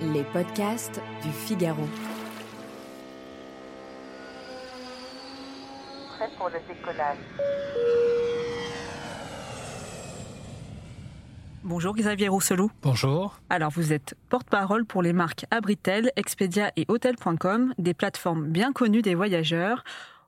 Les podcasts du Figaro. Prêt pour le décollage. Bonjour Xavier Rousselou. Bonjour. Alors vous êtes porte-parole pour les marques Abritel, Expedia et Hotel.com, des plateformes bien connues des voyageurs.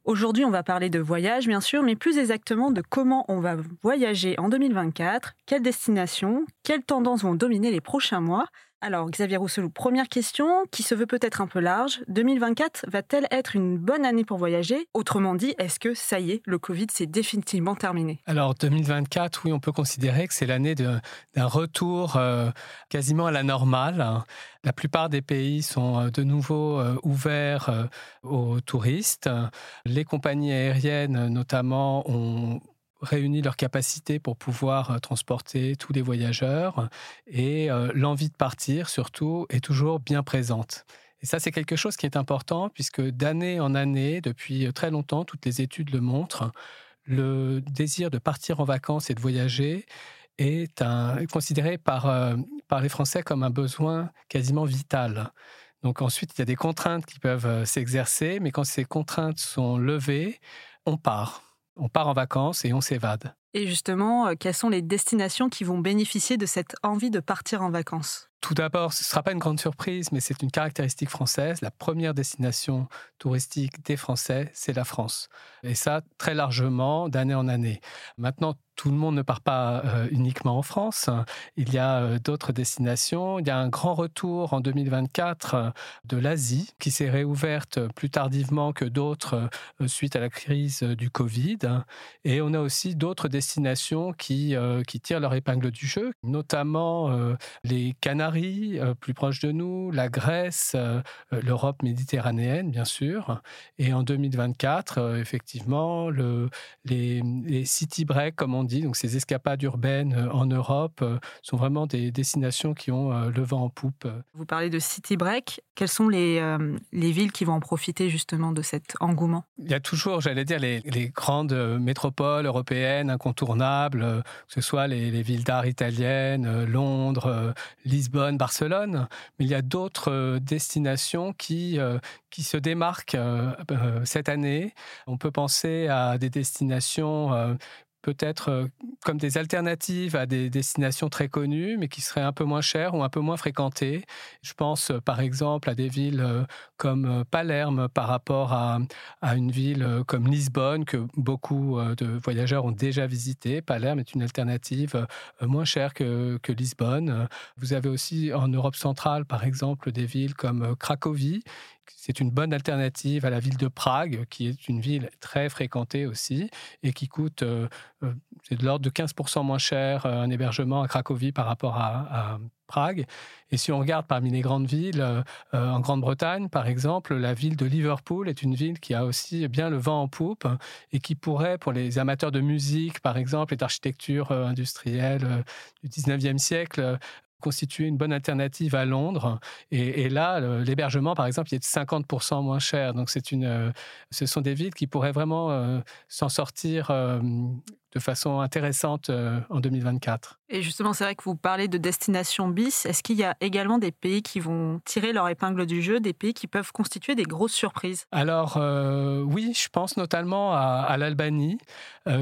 Aujourd'hui, on va parler de voyage, bien sûr, mais plus exactement de comment on va voyager en 2024, quelles destinations, quelles tendances vont dominer les prochains mois. Alors, Xavier Rousselou, première question, qui se veut peut-être un peu large. 2024 va-t-elle être une bonne année pour voyager? Autrement dit, est-ce que ça y est, le Covid s'est définitivement terminé? Alors 2024, oui, on peut considérer que c'est l'année d'un retour euh, quasiment à la normale. La plupart des pays sont euh, de nouveau euh, ouverts aux touristes. Les compagnies aériennes, notamment, ont réuni leurs capacités pour pouvoir euh, transporter tous les voyageurs et euh, l'envie de partir surtout est toujours bien présente. Et ça, c'est quelque chose qui est important puisque d'année en année, depuis très longtemps, toutes les études le montrent, le désir de partir en vacances et de voyager est considéré par, euh, par les Français comme un besoin quasiment vital. Donc ensuite, il y a des contraintes qui peuvent s'exercer, mais quand ces contraintes sont levées, on part on part en vacances et on s'évade. Et justement, euh, quelles sont les destinations qui vont bénéficier de cette envie de partir en vacances? Tout d'abord, ce ne sera pas une grande surprise, mais c'est une caractéristique française. La première destination touristique des Français, c'est la France. Et ça, très largement, d'année en année. Maintenant, tout le monde ne part pas euh, uniquement en France. Il y a euh, d'autres destinations. Il y a un grand retour en 2024 euh, de l'Asie qui s'est réouverte plus tardivement que d'autres suite à la crise du Covid. Et on a aussi d'autres destinations qui, qui tirent leur épingle du jeu, notamment les Canaries, plus proches de nous, la Grèce, l'Europe méditerranéenne, bien sûr. Et en 2024, effectivement, le, les, les city breaks, comme on donc ces escapades urbaines euh, en Europe euh, sont vraiment des destinations qui ont euh, le vent en poupe. Vous parlez de city break. Quelles sont les, les villes qui vont en profiter justement de cet engouement? Il y a toujours, j'allais dire, les, les, grandes métropoles européennes incontournables, que ce soit les, les villes d'art italiennes, Londres, Lisbonne, Barcelone. Mais il y a d'autres destinations qui, qui se démarquent cette année. On peut penser à des destinations peut-être euh, comme des alternatives à des destinations très connues, mais qui seraient un peu moins chères ou un peu moins fréquentées. Je pense euh, par exemple à des villes euh, comme Palerme par rapport à, à une ville comme Lisbonne, que beaucoup de voyageurs ont déjà visité. Palerme est une alternative moins chère que, que Lisbonne. Vous avez aussi en Europe centrale, par exemple, des villes comme Cracovie c'est une bonne alternative à la ville de Prague, qui est une ville très fréquentée aussi et qui coûte, euh, euh, de l'ordre de 15% moins cher euh, un hébergement à Cracovie par rapport à, Prague. Et si on regarde parmi les grandes villes, en Grande-Bretagne, par exemple, la ville de Liverpool est une ville qui a aussi bien le vent en poupe et qui pourrait, pour les amateurs de musique, par exemple, et d'architecture industrielle du 19e siècle, constituer une bonne alternative à Londres. Et, là, l'hébergement, par exemple, il est de 50% moins cher. Donc, c'est une, euh, ce sont des villes qui pourraient vraiment euh, s'en sortir euh, de façon intéressante en 2024. Et justement, c'est vrai que vous parlez de destination bis. Est-ce qu'il y a également des pays qui vont tirer leur épingle du jeu, des pays qui peuvent constituer des grosses surprises? Alors oui, je pense notamment à, l'Albanie,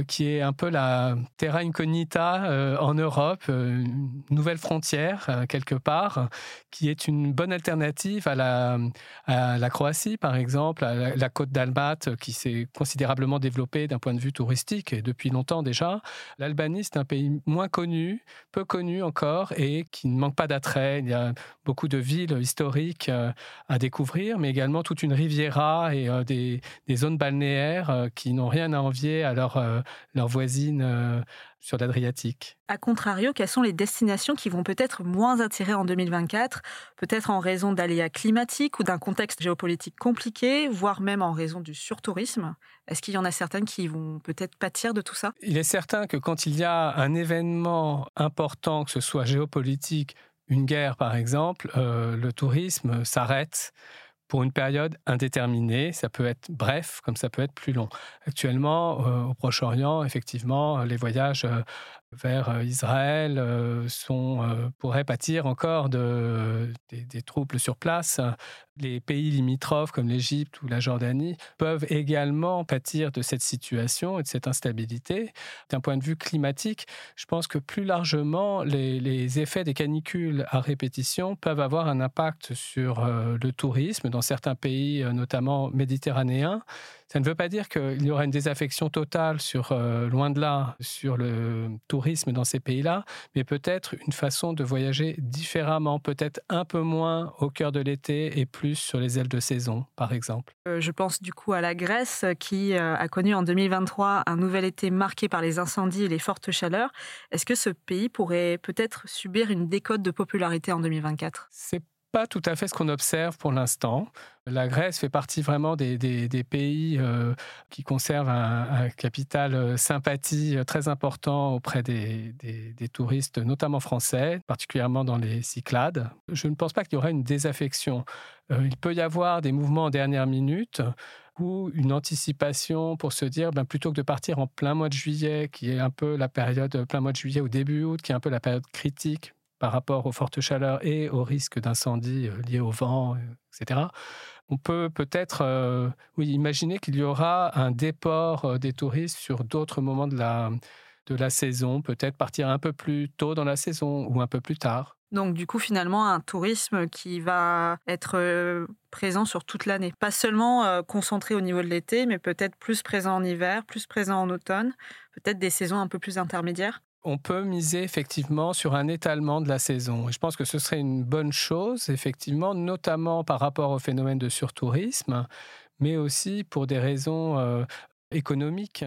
qui est un peu la terra incognita en Europe, une nouvelle frontière quelque part, qui est une bonne alternative à la, Croatie, par exemple, à la, la côte d'Albate, qui s'est considérablement développée d'un point de vue touristique et depuis longtemps déjà. L'Albanie, c'est un pays moins connu, peu connu encore, et qui ne manque pas d'attrait. Il y a beaucoup de villes historiques euh, à découvrir, mais également toute une riviera et euh, des, zones balnéaires euh, qui n'ont rien à envier à leurs voisines sur l'Adriatique. A contrario, quelles sont les destinations qui vont peut-être moins attirer en 2024, peut-être en raison d'aléas climatiques ou d'un contexte géopolitique compliqué, voire même en raison du surtourisme? Est-ce qu'il y en a certaines qui vont peut-être pâtir de tout ça? Il est certain que quand il y a un événement important, que ce soit géopolitique, une guerre par exemple, euh, le tourisme s'arrête pour une période indéterminée. Ça peut être bref, comme ça peut être plus long. Actuellement, euh, au Proche-Orient, effectivement, les voyages euh, vers Israël sont, pourraient pâtir encore de, des, troubles sur place. Les pays limitrophes comme l'Égypte ou la Jordanie peuvent également pâtir de cette situation et de cette instabilité. D'un point de vue climatique, je pense que plus largement, les effets des canicules à répétition peuvent avoir un impact sur le tourisme dans certains pays, notamment méditerranéens. Ça ne veut pas dire qu'il y aura une désaffection totale sur, euh, loin de là, sur le tourisme dans ces pays-là, mais peut-être une façon de voyager différemment, peut-être un peu moins au cœur de l'été et plus sur les ailes de saison, par exemple. Euh, je pense du coup à la Grèce qui euh, a connu en 2023 un nouvel été marqué par les incendies et les fortes chaleurs. Est-ce que ce pays pourrait peut-être subir une décote de popularité en 2024 C'est pas tout à fait ce qu'on observe pour l'instant. La Grèce fait partie vraiment des, pays euh, qui conservent un, capital euh, sympathie euh, très important auprès des, touristes, notamment français, particulièrement dans les Cyclades. Je ne pense pas qu'il y aura une désaffection. il peut y avoir des mouvements en dernière minute ou une anticipation pour se dire, ben, plutôt que de partir en plein mois de juillet, qui est un peu la période, plein mois de juillet au début août, qui est un peu la période critique par rapport aux fortes chaleurs et au risque d'incendie euh, lié au vent, euh, etc. On peut peut-être euh, imaginer qu'il y aura un déport des touristes sur d'autres moments de la, de la saison, peut-être partir un peu plus tôt dans la saison ou un peu plus tard. Donc du coup, finalement, un tourisme qui va être présent sur toute l'année. Pas seulement concentré au niveau de l'été, mais peut-être plus présent en hiver, plus présent en automne, peut-être des saisons un peu plus intermédiaires on peut miser effectivement sur un étalement de la saison. Je pense que ce serait une bonne chose, effectivement, notamment par rapport au phénomène de surtourisme, mais aussi pour des raisons euh, économiques.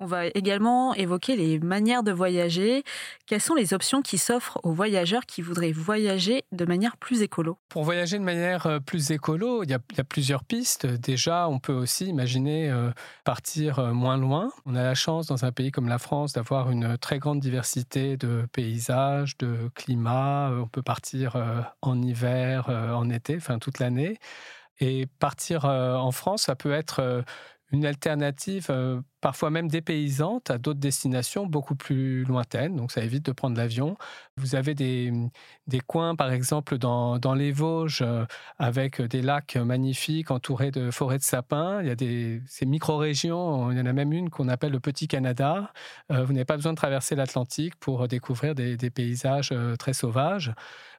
On va également évoquer les manières de voyager. Quelles sont les options qui s'offrent aux voyageurs qui voudraient voyager de manière plus écolo? Pour voyager de manière euh, plus écolo, il y, a, plusieurs pistes. Déjà, on peut aussi imaginer euh, partir euh, moins loin. On a la chance dans un pays comme la France d'avoir une très grande diversité de paysages, de climats. On peut partir en hiver, en été, enfin toute l'année. Et partir en France, ça peut être une alternative euh, parfois même dépaysante à d'autres destinations beaucoup plus lointaines. Donc ça évite de prendre l'avion. Vous avez des, des coins, par exemple, dans, dans les Vosges, euh, avec des lacs magnifiques entourés de forêts de sapins. Il y a des, ces micro-régions, il y en a même une qu'on appelle le Petit Canada. Euh, vous n'avez pas besoin de traverser l'Atlantique pour découvrir des, paysages très sauvages.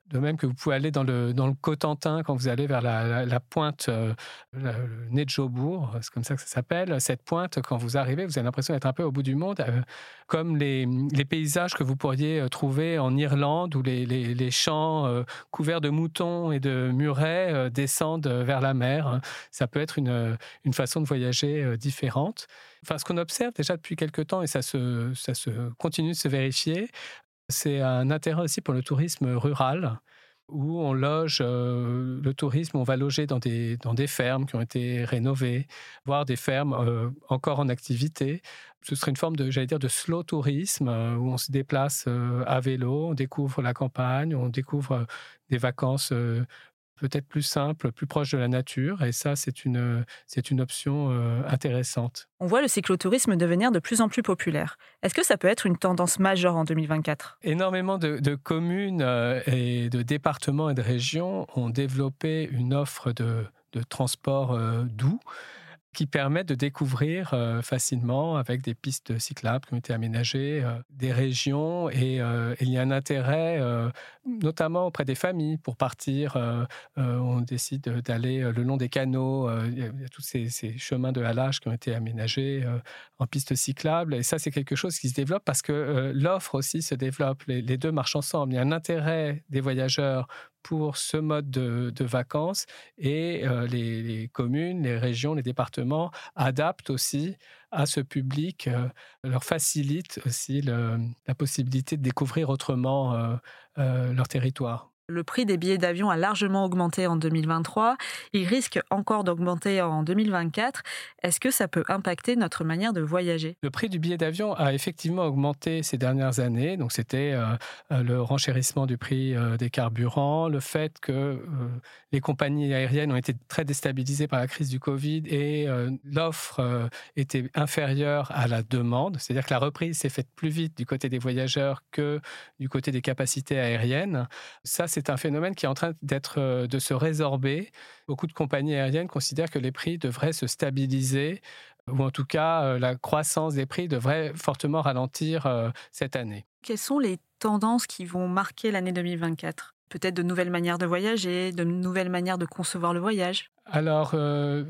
De même que vous pouvez aller dans le, dans le Cotentin quand vous allez vers la, pointe, euh, le nez de Jobourg, c'est comme ça que ça s'appelle. Cette pointe, quand vous arrivez, vous avez l'impression d'être un peu au bout du monde, euh, comme les, paysages que vous pourriez euh, trouver en Irlande où les, champs couverts de moutons et de murets descendent vers la mer. Ça peut être une, façon de voyager différente. Enfin, ce qu'on observe déjà depuis quelques temps, et ça ça se continue de se vérifier, c'est un intérêt aussi pour le tourisme rural où on loge euh, le tourisme, on va loger dans des, dans des fermes qui ont été rénovées, voire des fermes euh, encore en activité. Ce serait une forme de, j'allais dire, de slow tourisme euh, où on se déplace à vélo, on découvre la campagne, on découvre des vacances peut-être plus simple, plus proche de la nature. Et ça, c'est une, c'est une option euh, intéressante. On voit le cyclotourisme devenir de plus en plus populaire. Est-ce que ça peut être une tendance majeure en 2024 Énormément de, de, communes euh, et de départements et de régions ont développé une offre de, de transport euh, doux qui permettent de découvrir euh, facilement avec des pistes cyclables qui ont été aménagées, euh, des régions. Et, euh, il y a un intérêt, notamment auprès des familles, pour partir. on décide d'aller le long des canaux. il, y a, tous ces, chemins de halage qui ont été aménagés en pistes cyclables. Et ça, c'est quelque chose qui se développe parce que l'offre aussi se développe. Les deux marchent ensemble. Il y a un intérêt des voyageurs pour ce mode de, vacances et euh, les, communes, les régions, les départements adaptent aussi à ce public, euh, leur facilitent aussi la possibilité de découvrir autrement leur territoire. Le prix des billets d'avion a largement augmenté en 2023. Il risque encore d'augmenter en 2024. Est-ce que ça peut impacter notre manière de voyager? Le prix du billet d'avion a effectivement augmenté ces dernières années. Donc c'était euh, euh, le renchérissement du prix euh, des carburants, le fait que les compagnies aériennes ont été très déstabilisées par la crise du Covid et l'offre était inférieure à la demande. C'est-à-dire que la reprise s'est faite plus vite du côté des voyageurs que du côté des capacités aériennes. Ça, c'est un phénomène qui est en train d'être, euh, de se résorber. Beaucoup de compagnies aériennes considèrent que les prix devraient se stabiliser ou en tout cas euh, la croissance des prix devrait fortement ralentir euh, cette année. Quelles sont les tendances qui vont marquer l'année 2024 Peut-être de nouvelles manières de voyager, de nouvelles manières de concevoir le voyage alors,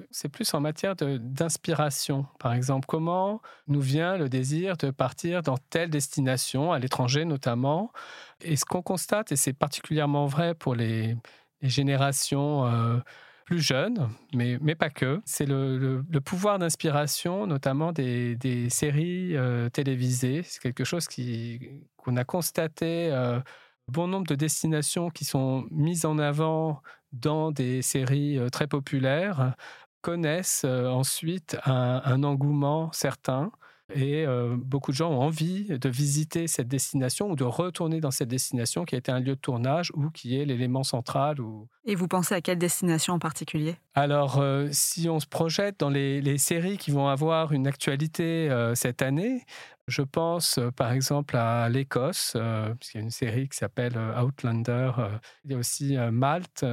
c'est plus en matière d'inspiration. Par exemple, comment nous vient le désir de partir dans telle destination, à l'étranger notamment, et ce qu'on constate, et c'est particulièrement vrai pour les, générations euh, plus jeunes, mais, mais pas que, c'est le, pouvoir d'inspiration, notamment des, séries euh, télévisées. C'est quelque chose qu'on a constaté. Euh, bon nombre de destinations qui sont mises en avant dans des séries très populaires connaissent ensuite un engouement certain et euh, beaucoup de gens ont envie de visiter cette destination ou de retourner dans cette destination qui a été un lieu de tournage ou qui est l'élément central. Ou... Et vous pensez à quelle destination en particulier? Alors, euh, si on se projette dans les, séries qui vont avoir une actualité euh, cette année, je pense par exemple à l'Écosse, puisqu'il y a une série qui s'appelle Outlander. il y a aussi Malte,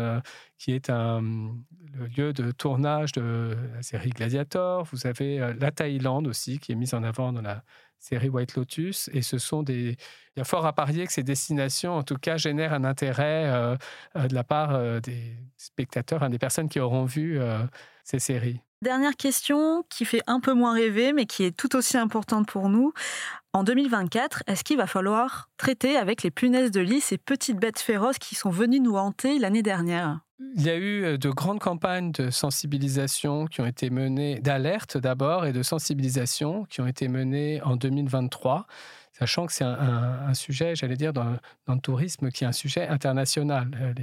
qui est un, le lieu de tournage de la série Gladiator. Vous avez la Thaïlande aussi, qui est mise en avant dans la série White Lotus. Et ce sont des. Il y a fort à parier que ces destinations, en tout cas, génèrent un intérêt de la part des spectateurs, des personnes qui auront vu ces séries. Dernière question qui fait un peu moins rêver, mais qui est tout aussi importante pour nous. En 2024, est-ce qu'il va falloir traiter avec les punaises de lit, ces petites bêtes féroces qui sont venues nous hanter l'année dernière? Il y a eu euh, de grandes campagnes de sensibilisation qui ont été menées, d'alerte d'abord, et de sensibilisation qui ont été menées en 2023 sachant que c'est un, sujet, j'allais dire, dans, le tourisme qui est un sujet international. Euh,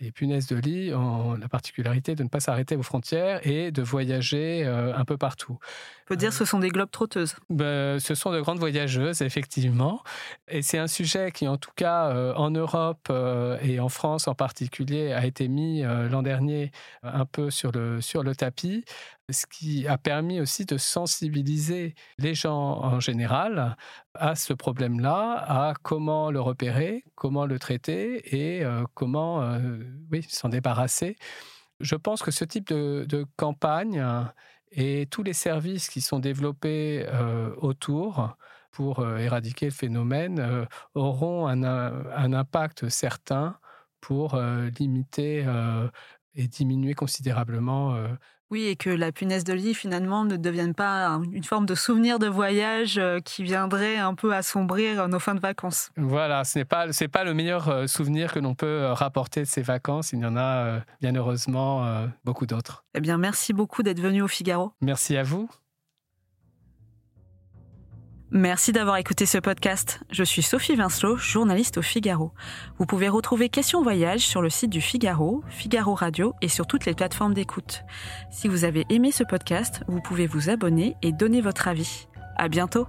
les, punaises de lit ont la particularité de ne pas s'arrêter aux frontières et de voyager euh, un peu partout. On peut dire que ce sont des globes trotteuses. Ben, ce sont de grandes voyageuses, effectivement. Et c'est un sujet qui, en tout cas, euh, en Europe et en France en particulier, a été mis l'an dernier un peu sur le, sur le tapis ce qui a permis aussi de sensibiliser les gens en général à ce problème-là, à comment le repérer, comment le traiter et euh, comment euh, oui, s'en débarrasser. Je pense que ce type de, campagne et tous les services qui sont développés euh, autour pour éradiquer le phénomène auront un, un, impact certain pour limiter et diminuer considérablement oui, et que la punaise de lit, finalement, ne devienne pas une forme de souvenir de voyage euh, qui viendrait un peu assombrir nos fins de vacances. Voilà, ce n'est pas, c'est pas le meilleur euh, souvenir que l'on peut euh, rapporter de ces vacances. Il y en a, bien heureusement, beaucoup d'autres. Eh bien, merci beaucoup d'être venu au Figaro. Merci à vous. Merci d'avoir écouté ce podcast. Je suis Sophie Vincelot, journaliste au Figaro. Vous pouvez retrouver Questions Voyage sur le site du Figaro, Figaro Radio et sur toutes les plateformes d'écoute. Si vous avez aimé ce podcast, vous pouvez vous abonner et donner votre avis. À bientôt!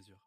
mesure.